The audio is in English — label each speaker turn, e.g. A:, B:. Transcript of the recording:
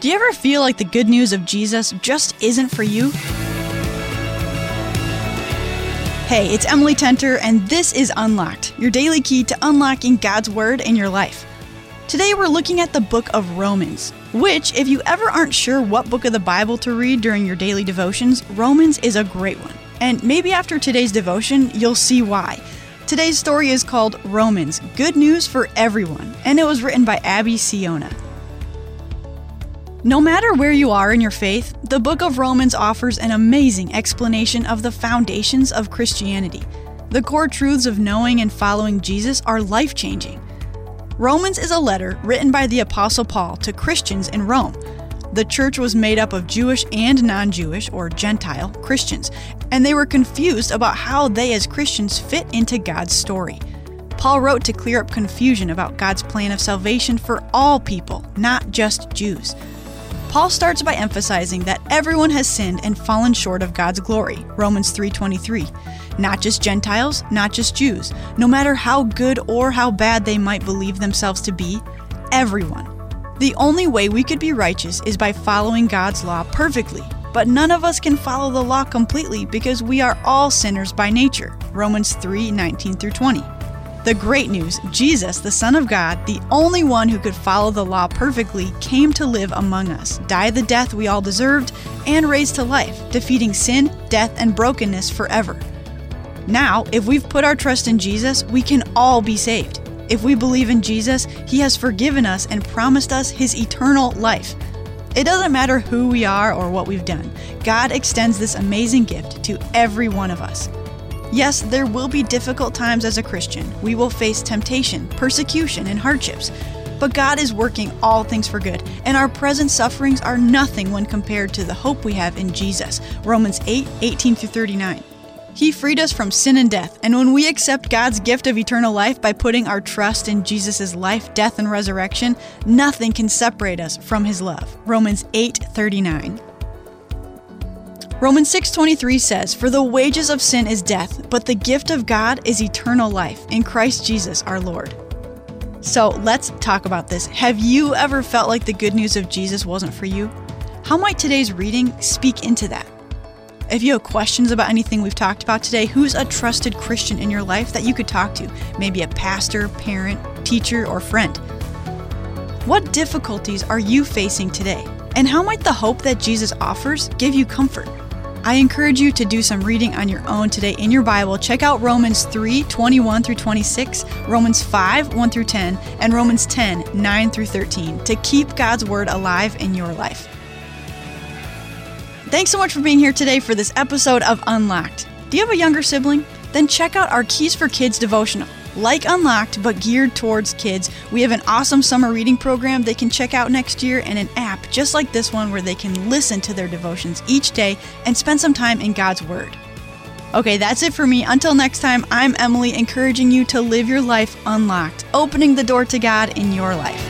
A: Do you ever feel like the good news of Jesus just isn't for you? Hey, it's Emily Tenter, and this is Unlocked, your daily key to unlocking God's Word in your life. Today we're looking at the book of Romans, which, if you ever aren't sure what book of the Bible to read during your daily devotions, Romans is a great one. And maybe after today's devotion, you'll see why. Today's story is called Romans Good News for Everyone, and it was written by Abby Siona. No matter where you are in your faith, the book of Romans offers an amazing explanation of the foundations of Christianity. The core truths of knowing and following Jesus are life changing. Romans is a letter written by the Apostle Paul to Christians in Rome. The church was made up of Jewish and non Jewish, or Gentile, Christians, and they were confused about how they as Christians fit into God's story. Paul wrote to clear up confusion about God's plan of salvation for all people, not just Jews. Paul starts by emphasizing that everyone has sinned and fallen short of God's glory, Romans 3:23. Not just Gentiles, not just Jews, no matter how good or how bad they might believe themselves to be, everyone. The only way we could be righteous is by following God's law perfectly. But none of us can follow the law completely because we are all sinners by nature. Romans 3 19 through 20. The great news Jesus, the Son of God, the only one who could follow the law perfectly, came to live among us, die the death we all deserved, and raised to life, defeating sin, death, and brokenness forever. Now, if we've put our trust in Jesus, we can all be saved. If we believe in Jesus, He has forgiven us and promised us His eternal life. It doesn't matter who we are or what we've done, God extends this amazing gift to every one of us. Yes, there will be difficult times as a Christian. We will face temptation, persecution, and hardships. But God is working all things for good, and our present sufferings are nothing when compared to the hope we have in Jesus. Romans 8 18 through 39. He freed us from sin and death, and when we accept God's gift of eternal life by putting our trust in Jesus' life, death, and resurrection, nothing can separate us from his love. Romans 8:39. Romans 6:23 says, "For the wages of sin is death, but the gift of God is eternal life in Christ Jesus our Lord." So, let's talk about this. Have you ever felt like the good news of Jesus wasn't for you? How might today's reading speak into that? If you have questions about anything we've talked about today, who's a trusted Christian in your life that you could talk to? Maybe a pastor, parent, teacher, or friend. What difficulties are you facing today? And how might the hope that Jesus offers give you comfort? I encourage you to do some reading on your own today in your Bible. Check out Romans 3 21 through 26, Romans 5 1 through 10, and Romans 10 9 through 13 to keep God's Word alive in your life. Thanks so much for being here today for this episode of Unlocked. Do you have a younger sibling? Then check out our Keys for Kids devotional. Like Unlocked, but geared towards kids, we have an awesome summer reading program they can check out next year and an just like this one where they can listen to their devotions each day and spend some time in God's Word. Okay, that's it for me. Until next time, I'm Emily, encouraging you to live your life unlocked, opening the door to God in your life.